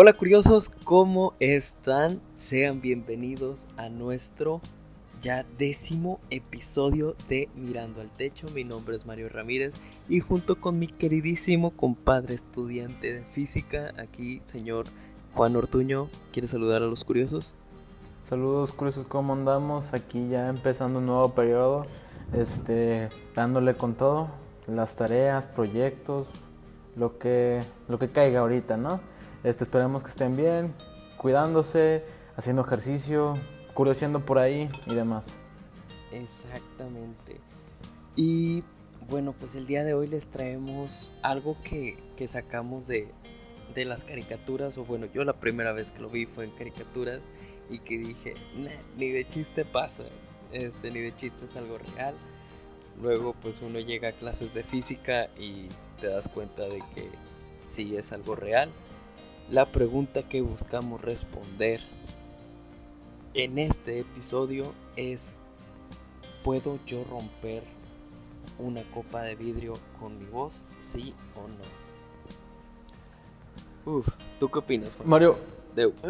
Hola curiosos, ¿cómo están? Sean bienvenidos a nuestro ya décimo episodio de Mirando al Techo. Mi nombre es Mario Ramírez y junto con mi queridísimo compadre estudiante de física, aquí señor Juan Ortuño, ¿quiere saludar a los curiosos? Saludos curiosos, ¿cómo andamos? Aquí ya empezando un nuevo periodo, este, dándole con todo, las tareas, proyectos, lo que, lo que caiga ahorita, ¿no? Este, esperemos que estén bien, cuidándose, haciendo ejercicio, curioseando por ahí y demás. Exactamente. Y bueno, pues el día de hoy les traemos algo que, que sacamos de, de las caricaturas, o bueno, yo la primera vez que lo vi fue en caricaturas y que dije, ni de chiste pasa, este, ni de chiste es algo real. Luego pues uno llega a clases de física y te das cuenta de que sí es algo real. La pregunta que buscamos responder en este episodio es, ¿puedo yo romper una copa de vidrio con mi voz? ¿Sí o no? Uf, ¿tú qué opinas? Juan? Mario,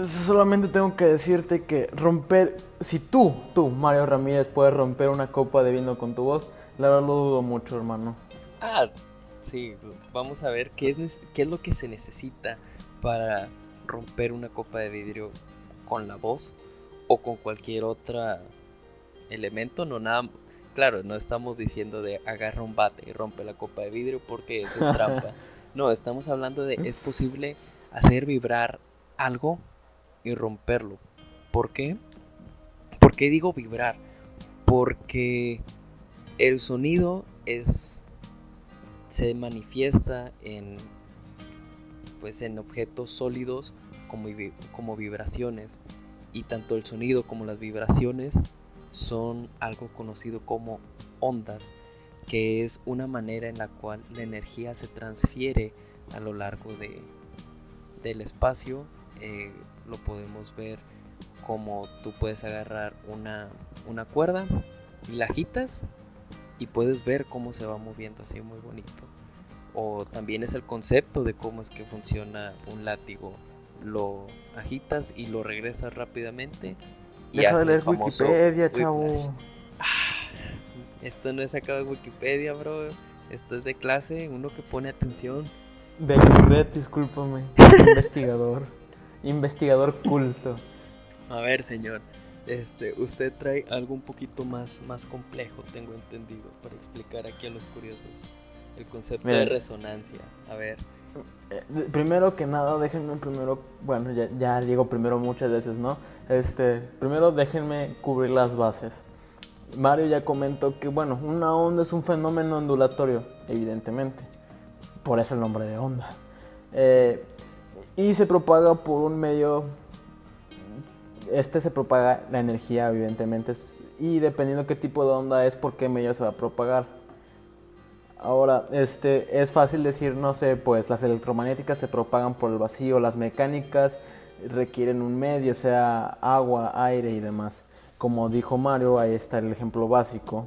solamente tengo que decirte que romper, si tú, tú, Mario Ramírez, puedes romper una copa de vino con tu voz, la verdad lo dudo mucho, hermano. Ah, sí, vamos a ver qué es, qué es lo que se necesita para romper una copa de vidrio con la voz o con cualquier otro elemento, no nada, claro, no estamos diciendo de agarra un bate y rompe la copa de vidrio porque eso es trampa. No, estamos hablando de es posible hacer vibrar algo y romperlo. ¿Por qué? ¿Por qué digo vibrar? Porque el sonido es se manifiesta en pues en objetos sólidos como, como vibraciones y tanto el sonido como las vibraciones son algo conocido como ondas que es una manera en la cual la energía se transfiere a lo largo de, del espacio eh, lo podemos ver como tú puedes agarrar una, una cuerda y la agitas y puedes ver cómo se va moviendo así muy bonito. O también es el concepto de cómo es que funciona un látigo. Lo agitas y lo regresas rápidamente. Y Deja de leer Wikipedia, chavo. Ah, esto no es sacado de Wikipedia, bro. Esto es de clase, uno que pone atención. De red, discúlpame. Investigador. Investigador culto. A ver, señor. Este, usted trae algo un poquito más, más complejo, tengo entendido, para explicar aquí a los curiosos el concepto de resonancia. A ver. Eh, primero que nada, déjenme primero, bueno, ya, ya, digo primero muchas veces, ¿no? Este, primero déjenme cubrir las bases. Mario ya comentó que, bueno, una onda es un fenómeno ondulatorio, evidentemente. Por eso el nombre de onda. Eh, y se propaga por un medio este se propaga la energía evidentemente y dependiendo qué tipo de onda es por qué medio se va a propagar ahora este es fácil decir no sé pues las electromagnéticas se propagan por el vacío las mecánicas requieren un medio sea agua aire y demás como dijo Mario ahí está el ejemplo básico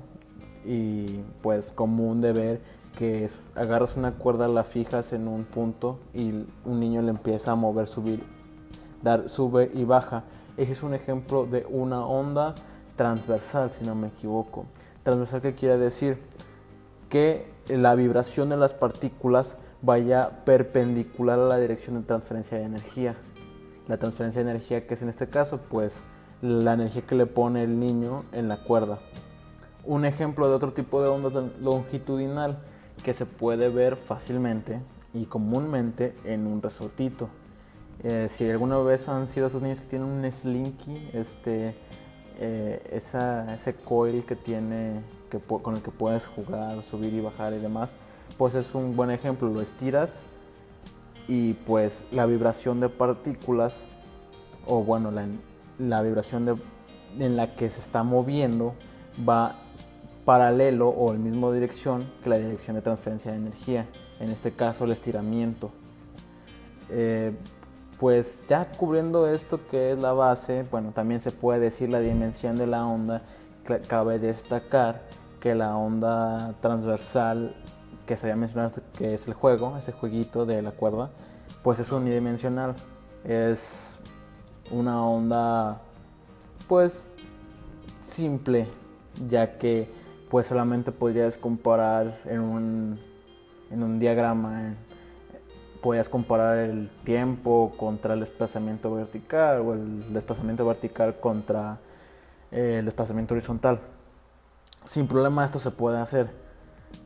y pues común de ver que agarras una cuerda, la fijas en un punto y un niño le empieza a mover, subir, dar, sube y baja. Ese es un ejemplo de una onda transversal, si no me equivoco. Transversal, ¿qué quiere decir? Que la vibración de las partículas vaya perpendicular a la dirección de transferencia de energía. La transferencia de energía, que es en este caso, pues la energía que le pone el niño en la cuerda. Un ejemplo de otro tipo de onda longitudinal que se puede ver fácilmente y comúnmente en un resortito. Eh, si alguna vez han sido esos niños que tienen un slinky, este, eh, esa, ese coil que tiene, con el que puedes jugar, subir y bajar y demás, pues es un buen ejemplo. Lo estiras y pues la vibración de partículas, o bueno, la, la vibración de, en la que se está moviendo va paralelo o en misma dirección que la dirección de transferencia de energía, en este caso el estiramiento. Eh, pues ya cubriendo esto que es la base, bueno, también se puede decir la dimensión de la onda, cabe destacar que la onda transversal que se había mencionado que es el juego, ese jueguito de la cuerda, pues es unidimensional. es una onda pues simple, ya que pues solamente podrías comparar en un, en un diagrama, podrías comparar el tiempo contra el desplazamiento vertical o el desplazamiento vertical contra eh, el desplazamiento horizontal. Sin problema esto se puede hacer,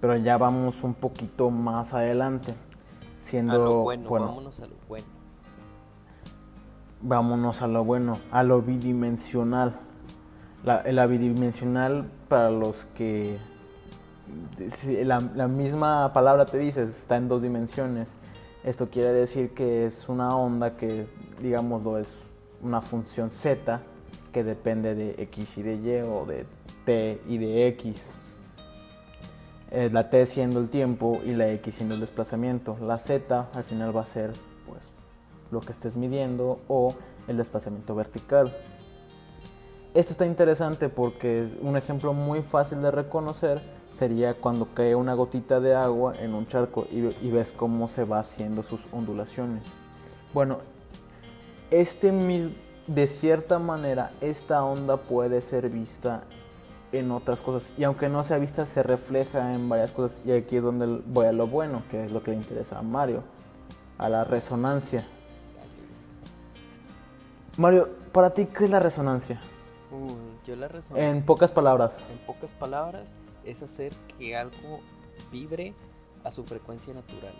pero ya vamos un poquito más adelante. Siendo, a lo bueno, vámonos a lo bueno. Vámonos a lo bueno, a lo bidimensional. La, bidimensional, para los que la, la, misma palabra te dice, está en dos dimensiones. Esto quiere decir que es una onda que, digámoslo, es una función z que depende de x y de y o de t y de x. Eh, la t siendo el tiempo y la x siendo el desplazamiento. La z al final va a ser pues lo que estés midiendo o el desplazamiento vertical. Esto está interesante porque un ejemplo muy fácil de reconocer sería cuando cae una gotita de agua en un charco y, ves cómo se va haciendo sus ondulaciones. Bueno, este de cierta manera esta onda puede ser vista en otras cosas y aunque no sea vista se refleja en varias cosas y aquí es donde voy a lo bueno, que es lo que le interesa a Mario, a la resonancia. Mario, para ti, ¿qué es la resonancia? yo la En pocas palabras. En pocas palabras, es hacer que algo vibre a su frecuencia natural.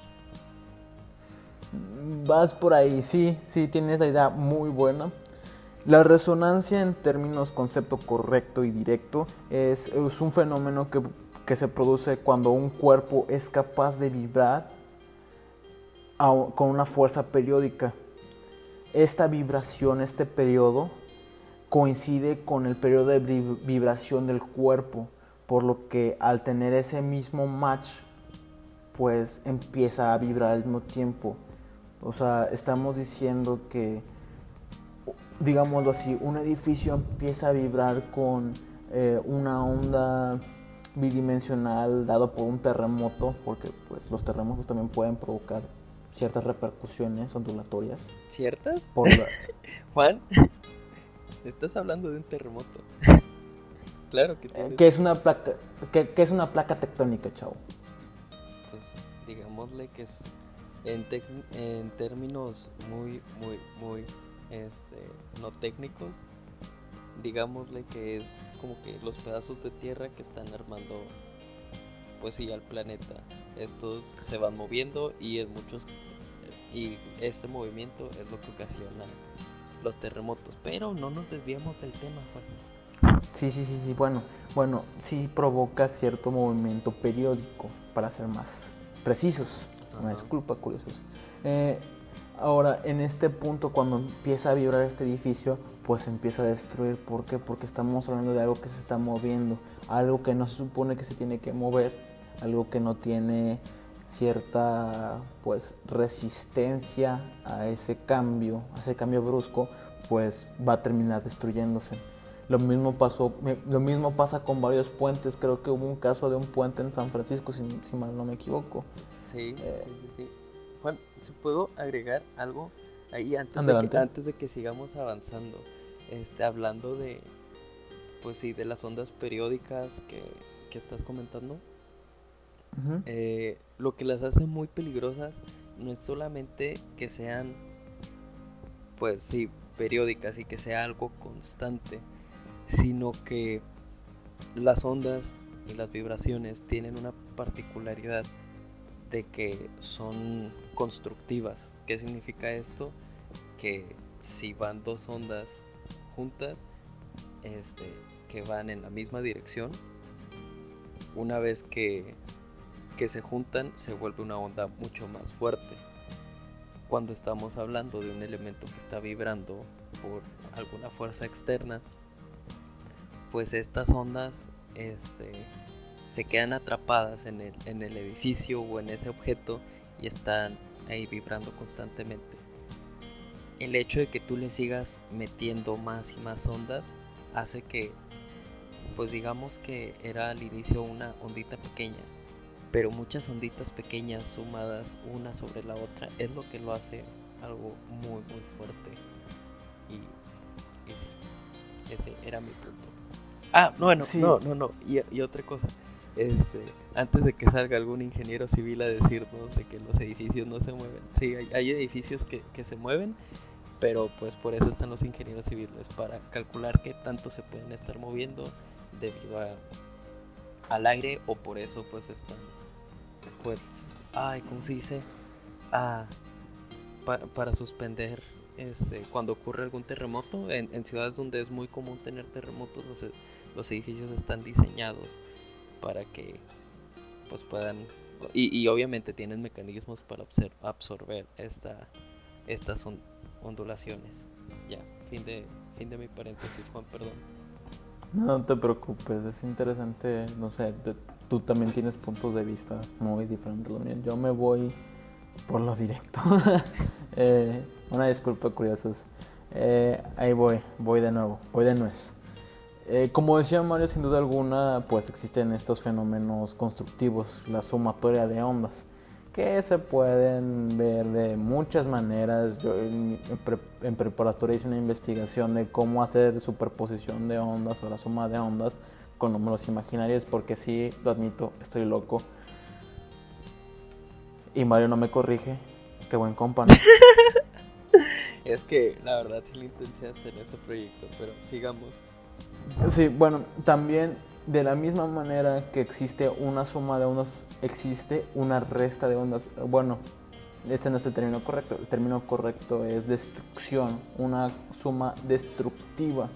Vas por ahí, sí, sí, tienes la idea muy buena. La resonancia en términos concepto correcto y directo es, un fenómeno que, que, se produce cuando un cuerpo es capaz de vibrar con una fuerza periódica. Esta vibración, este periodo, coincide con el periodo de vibración del cuerpo, por lo que al tener ese mismo match, pues empieza a vibrar al mismo tiempo. O sea, estamos diciendo que, digámoslo así, un edificio empieza a vibrar con eh, una onda bidimensional dado por un terremoto, porque pues los terremotos también pueden provocar ciertas repercusiones ondulatorias. ¿Ciertas? Por Juan, Estás hablando de un terremoto. claro que tiene. ¿Qué es una placa, qué, es una placa tectónica, chavo? Pues digámosle que es en, en términos muy, muy, muy este, no técnicos, digámosle que es como que los pedazos de tierra que están armando, pues sí, al planeta. Estos se van moviendo y en muchos y este movimiento es lo que ocasiona los terremotos, pero no nos desviamos del tema, Juan. Sí, sí, sí, sí, bueno, bueno, sí provoca cierto movimiento periódico, para ser más precisos. Una disculpa, curiosos. Eh, ahora, en este punto, cuando empieza a vibrar este edificio, pues empieza a destruir. ¿Por qué? Porque estamos hablando de algo que se está moviendo, algo que no se supone que se tiene que mover, algo que no tiene cierta pues resistencia a ese cambio, a ese cambio brusco, pues va a terminar destruyéndose. Lo mismo pasó, lo mismo pasa con varios puentes. Creo que hubo un caso de un puente en San Francisco, si, mal no me equivoco. Sí, eh, sí, sí, sí. Juan, si puedo agregar algo ahí antes de, que, antes de que sigamos avanzando, este, hablando de, pues sí, de las ondas periódicas que, que estás comentando. Eh, lo que las hace muy peligrosas no es solamente que sean, pues sí, periódicas y que sea algo constante, sino que las ondas y las vibraciones tienen una particularidad de que son constructivas. ¿Qué significa esto? Que si van dos ondas juntas, este, que van en la misma dirección, una vez que que se juntan se vuelve una onda mucho más fuerte. Cuando estamos hablando de un elemento que está vibrando por alguna fuerza externa, pues estas ondas este, se quedan atrapadas en el, en el edificio o en ese objeto y están ahí vibrando constantemente. El hecho de que tú le sigas metiendo más y más ondas hace que, pues digamos que era al inicio una ondita pequeña, pero muchas onditas pequeñas sumadas una sobre la otra es lo que lo hace algo muy, muy fuerte. Y, sí, ese era mi punto. Ah, bueno, no, no, no. Y, y, otra cosa. Este, antes de que salga algún ingeniero civil a decirnos de que los edificios no se mueven. Sí, hay, hay edificios que, que, se mueven, pero pues por eso están los ingenieros civiles, para calcular qué tanto se pueden estar moviendo debido a, al aire o por eso pues están, pues, ay, ¿cómo se dice? Ah, para suspender este, cuando ocurre algún terremoto. En, en, ciudades donde es muy común tener terremotos, los, los edificios están diseñados para que pues puedan y, y obviamente tienen mecanismos para absorber esta, estas ondulaciones. Ya, fin de, fin de mi paréntesis, Juan, perdón. No, te preocupes, es interesante, no sé, tú también tienes puntos de vista muy diferentes míos. Yo me voy por lo directo. eh, una disculpa, curiosos. Eh, ahí voy, voy de nuevo, voy de nuez. Eh, como decía Mario, sin duda alguna, pues existen estos fenómenos constructivos, la sumatoria de ondas, que se pueden ver de muchas maneras. Yo en, en, preparatoria hice una investigación de cómo hacer superposición de ondas o la suma de ondas con números imaginarios, porque sí, lo admito, estoy loco. Y Mario no me corrige, qué buen compa. es que la verdad sí lo intensiaste en ese proyecto, pero sigamos. Sí, bueno, también de la misma manera que existe una suma de ondas, existe una resta de ondas. Bueno, este no es el término correcto. El término correcto es destrucción, una suma destructiva.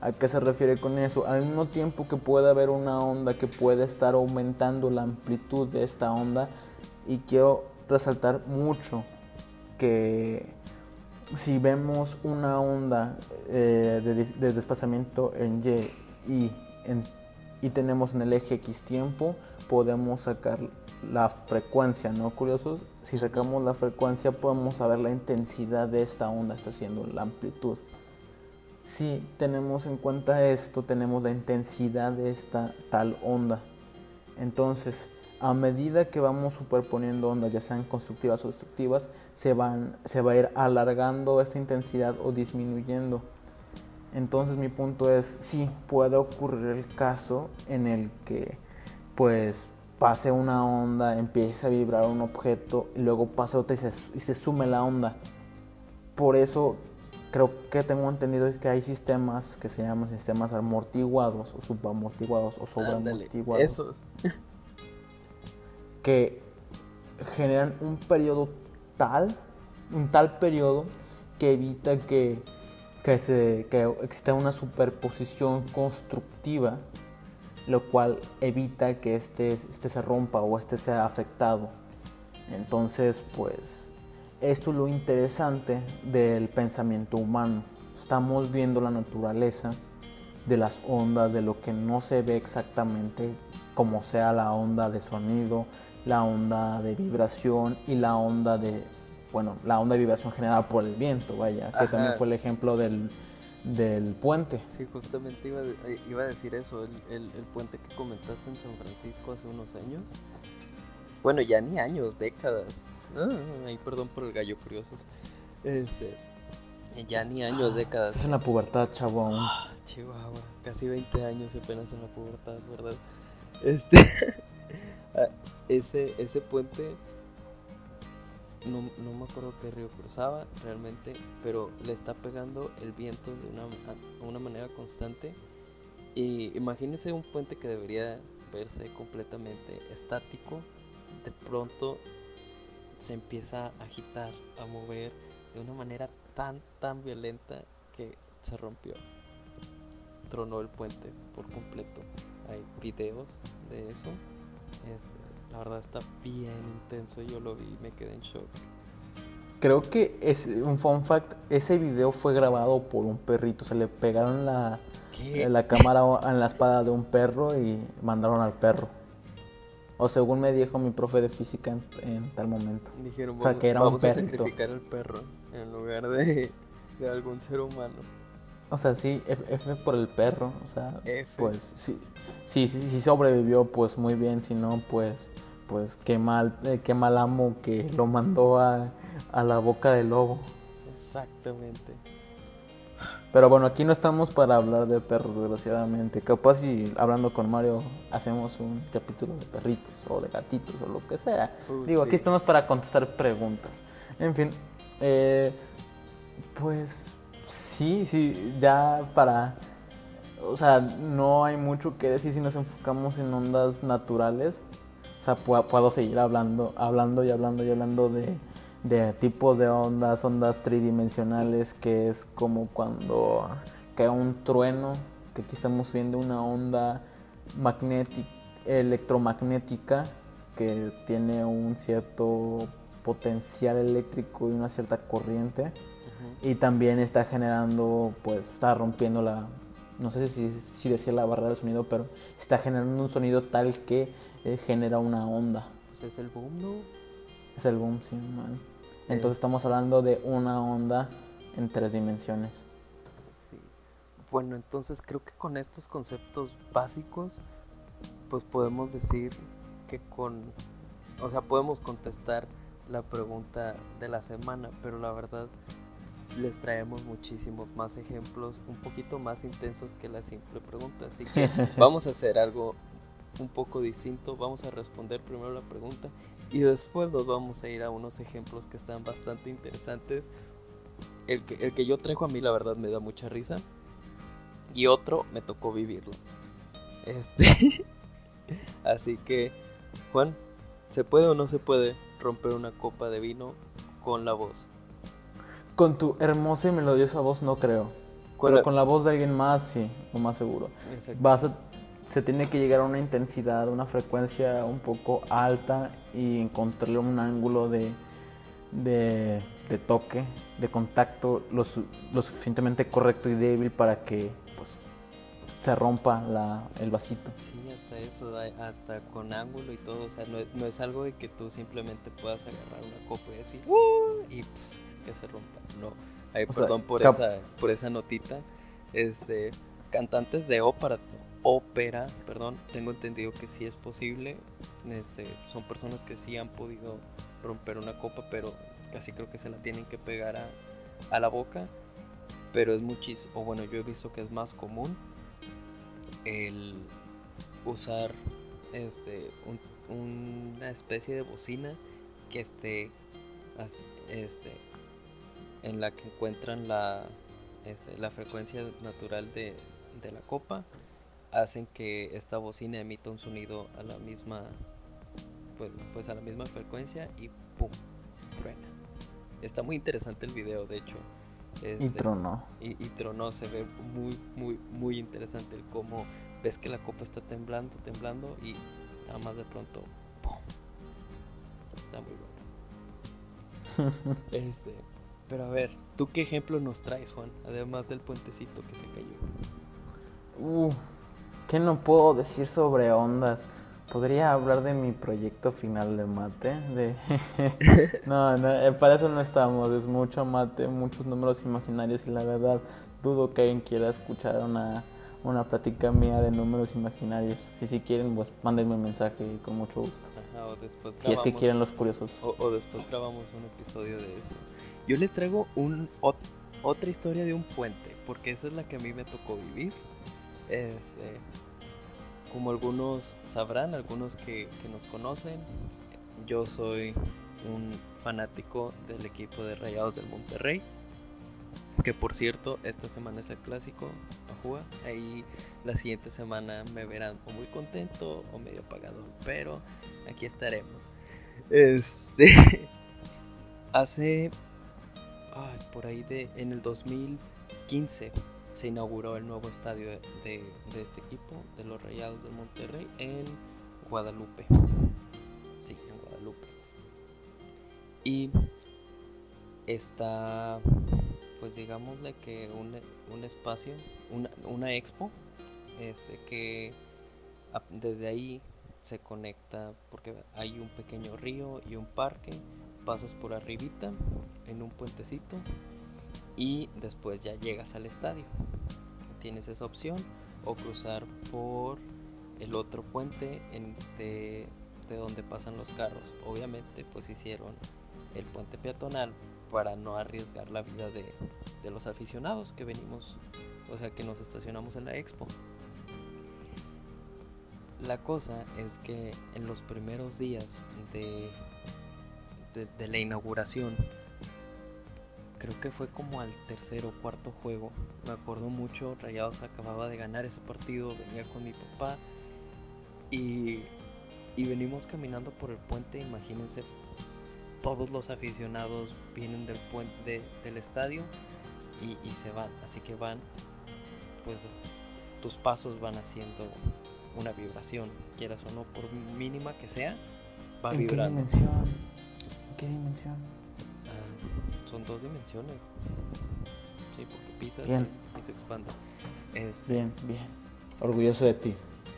¿A qué se refiere con eso? Al mismo tiempo que puede haber una onda que puede estar aumentando la amplitud de esta onda, y quiero resaltar mucho que si vemos una onda eh, de, desplazamiento en Y y, y tenemos en el eje X tiempo, podemos sacar la frecuencia, ¿no? Curiosos, si sacamos la frecuencia podemos saber la intensidad de esta onda, está haciendo la amplitud. Si tenemos en cuenta esto, tenemos la intensidad de esta tal onda. Entonces, a medida que vamos superponiendo ondas, ya sean constructivas o destructivas, se, van, se va a ir alargando esta intensidad o disminuyendo. Entonces mi punto es, sí, puede ocurrir el caso en el que pues pase una onda, empiece a vibrar un objeto y luego pase otra y se, y se sume la onda. Por eso creo que tengo entendido es que hay sistemas que se llaman sistemas amortiguados o subamortiguados o sobreamortiguados. Esos. Que generan un periodo tal, un tal periodo que evita que, que, se, que exista una superposición constructiva, lo cual evita que este, este se rompa o este sea afectado. Entonces, pues, esto es lo interesante del pensamiento humano. Estamos viendo la naturaleza de las ondas, de lo que no se ve exactamente, como sea la onda de sonido, la onda de vibración y la onda de, bueno, la onda de vibración generada por el viento, vaya, que también fue el ejemplo del, del puente. Sí, justamente iba, eh, iba a decir eso, el, el, el, puente que comentaste en San Francisco hace unos años. Bueno, ya ni años, décadas. Ah, ay, perdón por el gallo curiosos. Este, ya ni años, décadas. Estás en la pubertad, chavo, aún. Ah, chihuahua, casi 20 años apenas en la pubertad, ¿verdad? Este. Ese, ese puente, no, no, me acuerdo qué río cruzaba realmente, pero le está pegando el viento de una, una manera constante. Y imagínense un puente que debería verse completamente estático, de pronto se empieza a agitar, a mover de una manera tan, tan violenta que se rompió. Tronó el puente por completo. Hay videos de eso. Es, la verdad está bien intenso, yo lo vi y me quedé en shock. Creo que es un fun fact, ese video fue grabado por un perrito, se le pegaron la, la cámara en la espada de un perro y mandaron al perro. O según me dijo mi profe de física en, tal momento. Dijeron, o sea, que era vamos a sacrificar al perro en lugar de, de algún ser humano. O sea, sí, F, por el perro. O sea, pues sí, sí, sí, sí sobrevivió, pues muy bien. Si no, pues pues qué mal, eh, qué mal amo que lo mandó a, a la boca del lobo. Exactamente. Pero bueno, aquí no estamos para hablar de perros, desgraciadamente. Capaz si hablando con Mario hacemos un capítulo de perritos o de gatitos o lo que sea. Uh, Digo, sí. aquí estamos para contestar preguntas. En fin, eh, pues sí, sí, ya para... O sea, no hay mucho que decir si nos enfocamos en ondas naturales. O sea, pu- puedo seguir hablando, hablando y hablando y hablando de, tipos de ondas, ondas tridimensionales, que es como cuando cae un trueno, que aquí estamos viendo una onda magnética, electromagnética, que tiene un cierto potencial eléctrico y una cierta corriente. Y también está generando, pues, está rompiendo la, no sé si, si decía la barrera del sonido, pero está generando un sonido tal que eh, genera una onda. Pues es el boom, ¿no? Es el boom, sí, man. Entonces estamos hablando de una onda en tres dimensiones. Sí. Bueno, entonces creo que con estos conceptos básicos, pues podemos decir que con, o sea, podemos contestar la pregunta de la semana, pero la verdad les traemos muchísimos más ejemplos, un poquito más intensos que la simple pregunta, así que vamos a hacer algo un poco distinto, vamos a responder primero la pregunta y después nos vamos a ir a unos ejemplos que están bastante interesantes. El que, el que yo traigo a mí la verdad me da mucha risa y otro me tocó vivirlo. Este, así que Juan, ¿se puede o no se puede romper una copa de vino con la voz? Con tu hermosa y melodiosa voz no creo. Pero la- con la voz de alguien más, sí, lo más seguro. Exacto. Vas a- se tiene que llegar a una intensidad, una frecuencia un poco alta y encontrarle un ángulo de, de, de toque, de contacto lo, su- lo suficientemente correcto y débil para que pues, se rompa la, el vasito. Sí, hasta eso, da- hasta con ángulo y todo, o sea, no, es- no es algo de que tú simplemente puedas agarrar una copa y decir, "Uh", y pss, que se rompa, no. Ay, O sea, perdón por, esa, por esa notita. Este, cantantes de ópera, ópera, perdón, tengo entendido que sí es posible. Este, son personas que sí han podido romper una copa, pero casi creo que se la tienen que pegar a, a la boca. Pero es muchísimo, o bueno, yo he visto que es más común el usar este un- una especie de bocina que esté este en la que encuentran la este, la frecuencia natural de, de la copa hacen que esta bocina emita un sonido a la misma pues, pues a la misma frecuencia y pum truena está muy interesante el video de hecho Y tronó. y, y tronó, se ve muy, muy, muy interesante el cómo ves que la copa está temblando, temblando y nada más de pronto, ¡pum! Está muy bueno. este, pero a ver, ¿tú qué ejemplo nos traes, Juan? Además del puentecito que se cayó. Uh, ¿Qué no puedo decir sobre ondas? Podría hablar de mi proyecto final de mate. De... no, no, eh, para eso no estamos. Es mucho mate, muchos números imaginarios y la verdad dudo que alguien quiera escuchar una, una plática mía de números imaginarios. Si si quieren, pues mándenme un mensaje y con mucho gusto. Ajá, o después Si es que grabamos- quieren los curiosos. O, o después grabamos un episodio de eso. Yo les traigo un, ot- otra historia de un puente, porque esa es la que a mí me tocó vivir. Este, como algunos sabrán, algunos que, nos conocen, yo soy un fanático del equipo de Rayados del Monterrey. Que por cierto, esta semana es el clásico a jugar. Ahí la siguiente semana me verán o muy contento o medio apagado. Pero aquí estaremos. Este. Hace. Por ahí de. En el 2015 se inauguró el nuevo estadio de, de- de este equipo, de los Rayados del Monterrey, en Guadalupe. Sí, en Guadalupe. Y está. Pues digámosle que un, un espacio, una, una expo, este que desde ahí se conecta porque hay un pequeño río y un parque, pasas por arribita en un puentecito y después ya llegas al estadio. Tienes esa opción o cruzar por el otro puente en- de donde pasan los carros. Obviamente, pues hicieron el puente peatonal para no arriesgar la vida de, de los aficionados que venimos, o sea, que nos estacionamos en la expo. La cosa es que en los primeros días de, de la inauguración, creo que fue como al tercer o cuarto juego. Me acuerdo mucho, Rayados acababa de ganar ese partido, venía con mi papá y, y venimos caminando por el puente, imagínense, todos los aficionados vienen del puente del estadio y, y se van, así que van, pues tus pasos van haciendo una vibración, quieras o no, por mínima que sea, va ¿En qué vibrando. dimensión? ¿En qué dimensión? Son dos dimensiones. Sí, porque pisas Bien. y, se expande. Es- Bien, bien. Orgulloso de ti.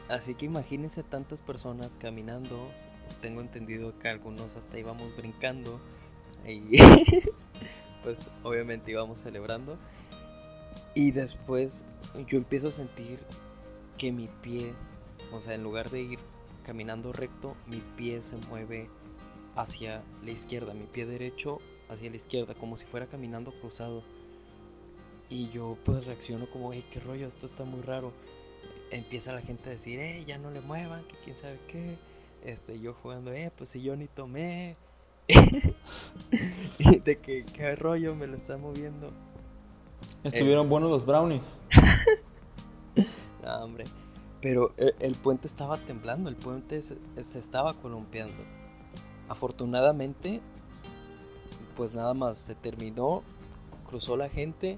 Así que imagínense tantas personas caminando. Tengo entendido que algunos hasta íbamos brincando. Y pues obviamente íbamos celebrando. Y después yo empiezo a sentir que mi pie, o sea, en lugar de ir caminando recto, mi pie se mueve hacia la izquierda, mi pie derecho hacia la izquierda, como si fuera caminando cruzado. Y yo pues reacciono como, hey, qué rollo, esto está muy raro. Empieza la gente a decir, eh, ya no le muevan, que quién sabe qué. Este, yo jugando, eh, pues si yo ni tomé. y de que qué rollo me lo está moviendo. Estuvieron buenos los brownies. No, hombre. Pero el, el puente estaba temblando, el puente se, se estaba columpiando. Afortunadamente, pues nada más se terminó, cruzó la gente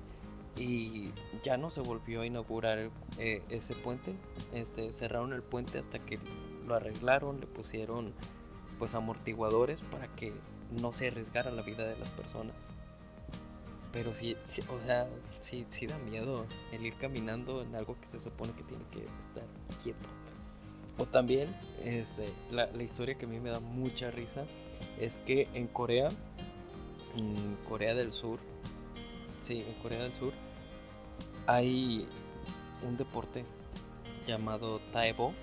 y ya no se volvió a inaugurar eh, ese puente. Este, cerraron el puente hasta que lo arreglaron, le pusieron pues amortiguadores para que no se arriesgara la vida de las personas. Pero sí, sí, o sea, sí, sí da miedo el ir caminando en algo que se supone que tiene que estar quieto. O también, este, la, la historia que a mí me da mucha risa es que en Corea, en Corea del Sur, sí, en Corea del Sur, hay un deporte llamado Taebo.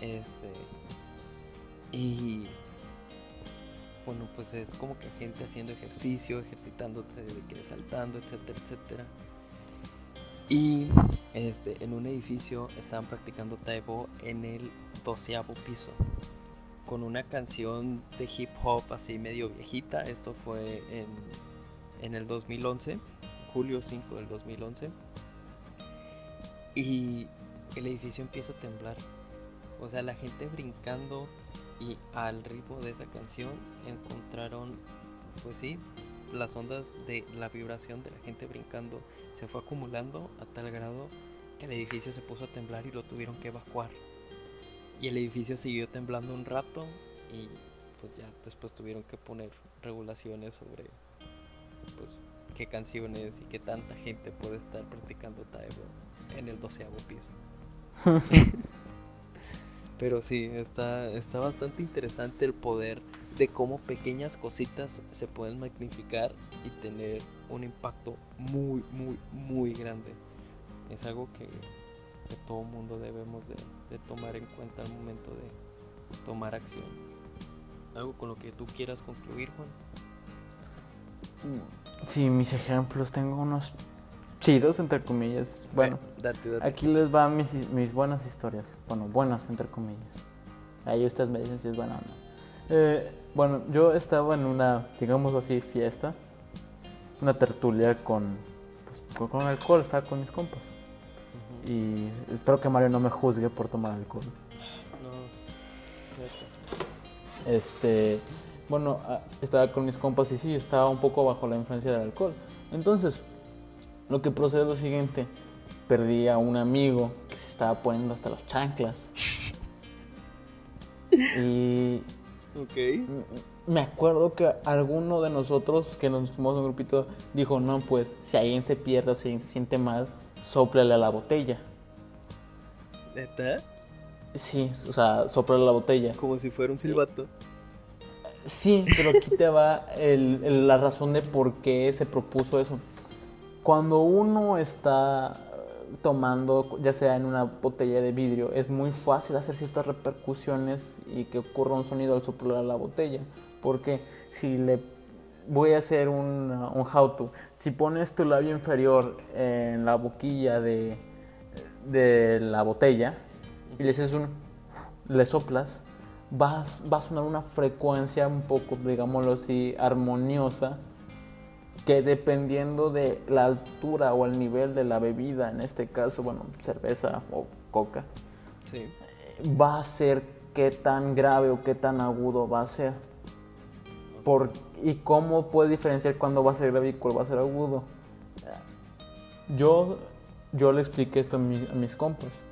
Este, y bueno, pues es como que gente haciendo ejercicio, ejercitándose, saltando, etcétera, etcétera. Y este, en un edificio estaban practicando Taebo en el doceavo piso, con una canción de hip hop así medio viejita. Esto fue en, en el 2011, julio 5 del 2011. Y el edificio empieza a temblar. O sea, la gente brincando y al ritmo de esa canción encontraron, pues sí, las ondas de la vibración de la gente brincando se fue acumulando a tal grado que el edificio se puso a temblar y lo tuvieron que evacuar. Y el edificio siguió temblando un rato y pues ya después tuvieron que poner regulaciones sobre pues qué canciones y qué tanta gente puede estar practicando Taebo en el doceavo piso. Pero sí, está, está bastante interesante el poder de cómo pequeñas cositas se pueden magnificar y tener un impacto muy, muy, muy grande. Es algo que, que todo mundo debemos de, de tomar en cuenta al momento de tomar acción. ¿Algo con lo que tú quieras concluir, Juan? Sí, mis ejemplos, tengo unos chidos, entre comillas. Bueno, Eh, date, date. aquí les van mis, mis buenas historias. Bueno, buenas, entre comillas. Ahí ustedes me dicen si es buena o no. Eh, bueno, yo estaba en una, digamos así, fiesta. Una tertulia con, pues, con, con alcohol, estaba con mis compas. Y espero que Mario no me juzgue por tomar alcohol. No. Este, bueno, ah, estaba con mis compas y sí, estaba un poco bajo la influencia del alcohol. Entonces, lo que procede es lo siguiente. Perdí a un amigo que se estaba poniendo hasta las chanclas. Y Ok. m- me acuerdo que alguno de nosotros que nos fuimos un grupito dijo, no, pues si alguien se pierde o si alguien se siente mal, sóplale a la botella. ¿Neta? Sí, o sea, sóplale a la botella. Como si fuera un silbato. Sí, pero aquí te va el- el- la razón de por qué se propuso eso. Cuando uno está, tomando, ya sea en una botella de vidrio, es muy fácil hacer ciertas repercusiones y que ocurra un sonido al soplar la botella. Porque si le voy a hacer un, un how to, si pones tu labio inferior en la boquilla de, de la botella y le haces un, le soplas, va, va a sonar una frecuencia un poco, digámoslo así, armoniosa que dependiendo de la altura o el nivel de la bebida, en este caso, bueno, cerveza o coca, Sí. va a ser qué tan grave o qué tan agudo va a ser. Y cómo puedes diferenciar cuándo va a ser grave y cuál va a ser agudo. Yo, yo le expliqué esto a, mi- a mis compas.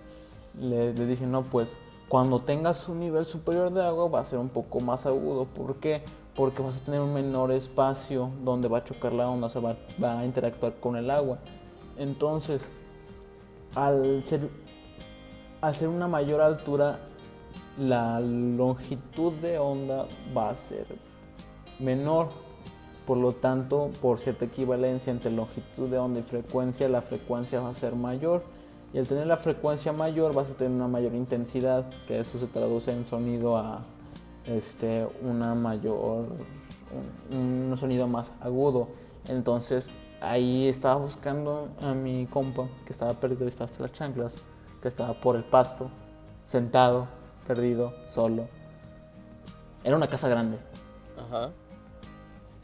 Le, le dije, no, pues cuando tengas un nivel superior de agua va a ser un poco más agudo. ¿Por qué? Porque vas a tener un menor espacio donde va a chocar la onda, o sea, va, va a interactuar con el agua. Entonces, al ser, al ser una mayor altura, la longitud de onda va a ser menor. Por lo tanto, por cierta equivalencia entre longitud de onda y frecuencia, la frecuencia va a ser mayor. Y al tener la frecuencia mayor vas a tener una mayor intensidad, que eso se traduce en sonido a este, una mayor, un, un sonido más agudo. Entonces ahí estaba buscando a mi compa, que estaba perdido estaba hasta las chanclas, que estaba por el pasto, sentado, perdido, solo. Era una casa grande. Ajá.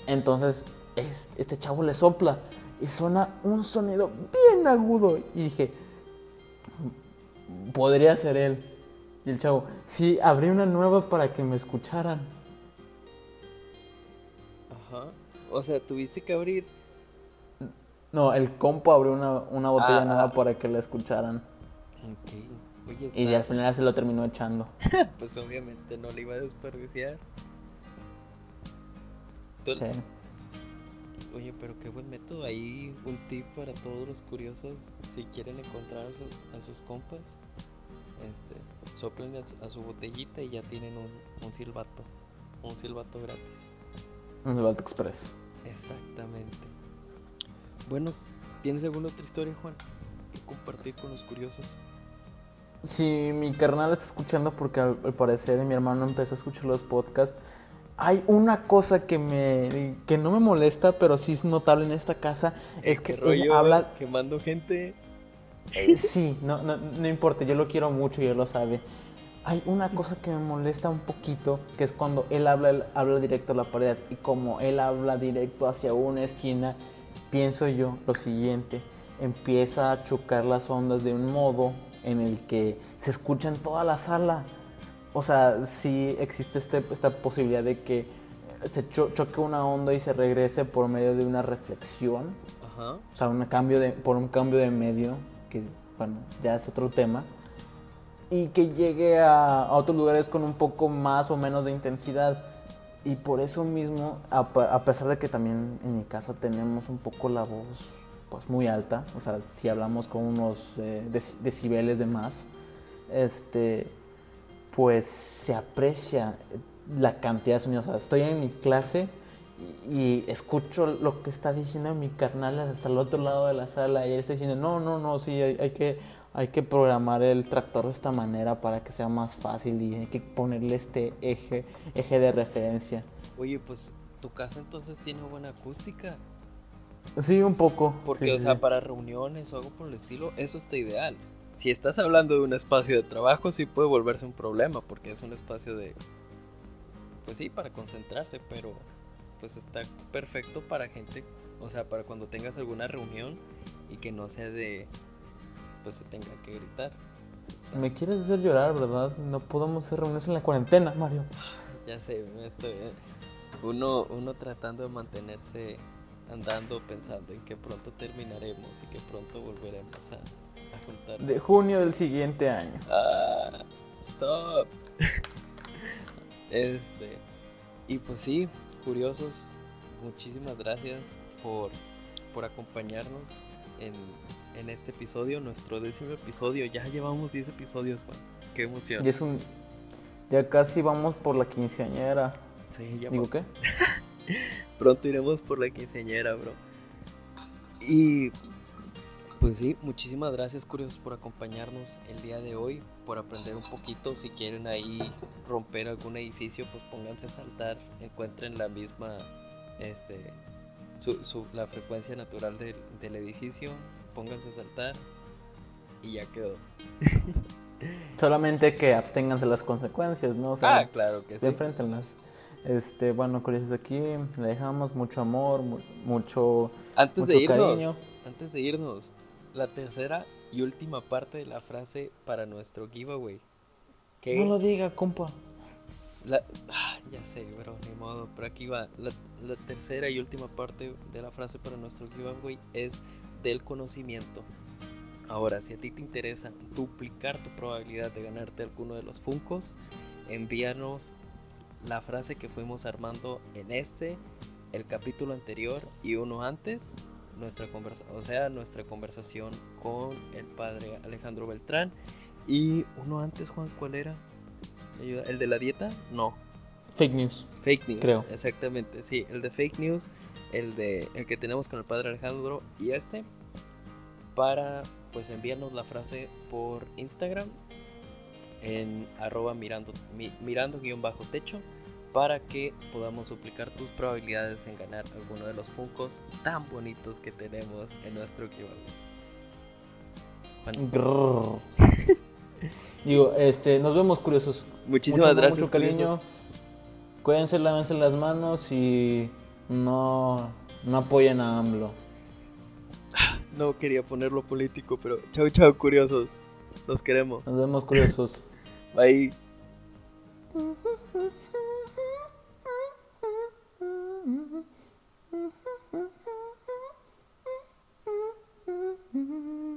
Entonces, es- este chavo le sopla y suena un sonido bien agudo. Y dije, podría ser él. Y el chavo, sí, abrí una nueva para que me escucharan. Ajá. O sea, tuviste que abrir. No, el compo abrió una, una botella Ah, nueva ah. para que la escucharan. Oye, Y al final se lo terminó echando. Pues obviamente no le iba a desperdiciar. Tú- Sí. Oye, pero qué buen método. Ahí un tip para todos los curiosos. Si quieren encontrar a sus, a sus compas, este, soplen a su, a su botellita y ya tienen un, un silbato. Un silbato gratis. Un Balto Express. Exactamente. Bueno, ¿tienes alguna otra historia, Juan? Que compartir con los curiosos. Si mi carnal está escuchando, porque al, al parecer mi hermano empezó a escuchar los podcasts, hay una cosa que me que no me molesta, pero sí es notable en esta casa, es que ¿Qué rollo? habla Quemando gente. Eh, sí, no, no, no importa, yo lo quiero mucho y él lo sabe. Hay una cosa que me molesta un poquito, que es cuando él habla, él habla directo a la pared y como él habla directo hacia una esquina, pienso yo lo siguiente, empieza a chocar las ondas de un modo en el que se escucha en toda la sala. O sea, sí existe este- esta posibilidad de que se cho- choque una onda y se regrese por medio de una reflexión. Ajá. O sea, un cambio de, por un cambio de medio, que bueno, ya es otro tema. Y que llegue a, a otros lugares con un poco más o menos de intensidad. Y por eso mismo, a, a pesar de que también en mi casa tenemos un poco la voz pues muy alta, o sea, si hablamos con unos eh, dec- decibeles de más, este, pues se aprecia la cantidad de sonidos. O sea, estoy en mi clase y, escucho lo que está diciendo mi carnal hasta el otro lado de la sala y él está diciendo, no, no, no, sí, hay, hay que, hay que programar el tractor de esta manera para que sea más fácil y hay que ponerle este eje, eje de referencia. Oye, pues tu casa entonces tiene buena acústica. Sí, un poco. Porque, sí, o sea, sí. para reuniones o algo por el estilo, eso está ideal. Si estás hablando de un espacio de trabajo, sí puede volverse un problema, porque es un espacio de. Pues sí, para concentrarse, pero pues está perfecto para gente, o sea, para cuando tengas alguna reunión y que no sea de. Pues se tenga que gritar. Está- Me quieres hacer llorar, ¿verdad? No podemos hacer reuniones en la cuarentena, Mario. Ya sé, estoy. Uno, uno tratando de mantenerse andando pensando en que pronto terminaremos y que pronto volveremos a, a juntarnos. De junio del siguiente año. Ah, stop. este. Y pues sí, curiosos, muchísimas gracias por, por acompañarnos en, en este episodio, nuestro décimo episodio. Ya llevamos 10 episodios, Juan. Qué emoción. Y es un... Ya casi vamos por la quinceañera. Sí, ya ¿Digo qué? Pronto iremos por la quinceañera, bro. Y Pues sí, muchísimas gracias curiosos por acompañarnos el día de hoy, por aprender un poquito. Si quieren ahí romper algún edificio, pues pónganse a saltar, encuentren la misma, este, su, la frecuencia natural del, del edificio, pónganse a saltar y ya quedó. Solamente que absténganse las consecuencias, ¿no? ah, claro que sí. Enfréntenlas. Este, bueno, curiosos aquí, le dejamos mucho amor, mucho, antes de irnos, cariño. Antes de irnos, la tercera y última parte de la frase para nuestro giveaway. No lo diga, compa. La, ah, ya sé, bro, ni modo, pero aquí va. La, la tercera y última parte de la frase para nuestro giveaway es del conocimiento. Ahora, si a ti te interesa duplicar tu probabilidad de ganarte alguno de los Funcos, envíanos la frase que fuimos armando en este, el capítulo anterior y uno antes, nuestra conversa o sea, nuestra conversación con el padre Alejandro Beltrán. Y uno antes, Juan, ¿cuál era? ¿El de la dieta? No. Fake news. Fake news. Creo. Exactamente, sí. El de fake news, el de el que tenemos con el padre Alejandro y este. Para pues envíanos la frase por Instagram en arroba mirando, mirando guion bajo techo para que podamos duplicar tus probabilidades en ganar alguno de los funcos tan bonitos que tenemos en nuestro Bueno. Digo, este, nos vemos curiosos. Muchísimas gracias. Mucho cariño. Cuídense, lávense las manos y no, no apoyen a AMLO. No quería ponerlo político, pero chau chau curiosos. Los queremos. Nos vemos curiosos. Bye. Mm-hmm.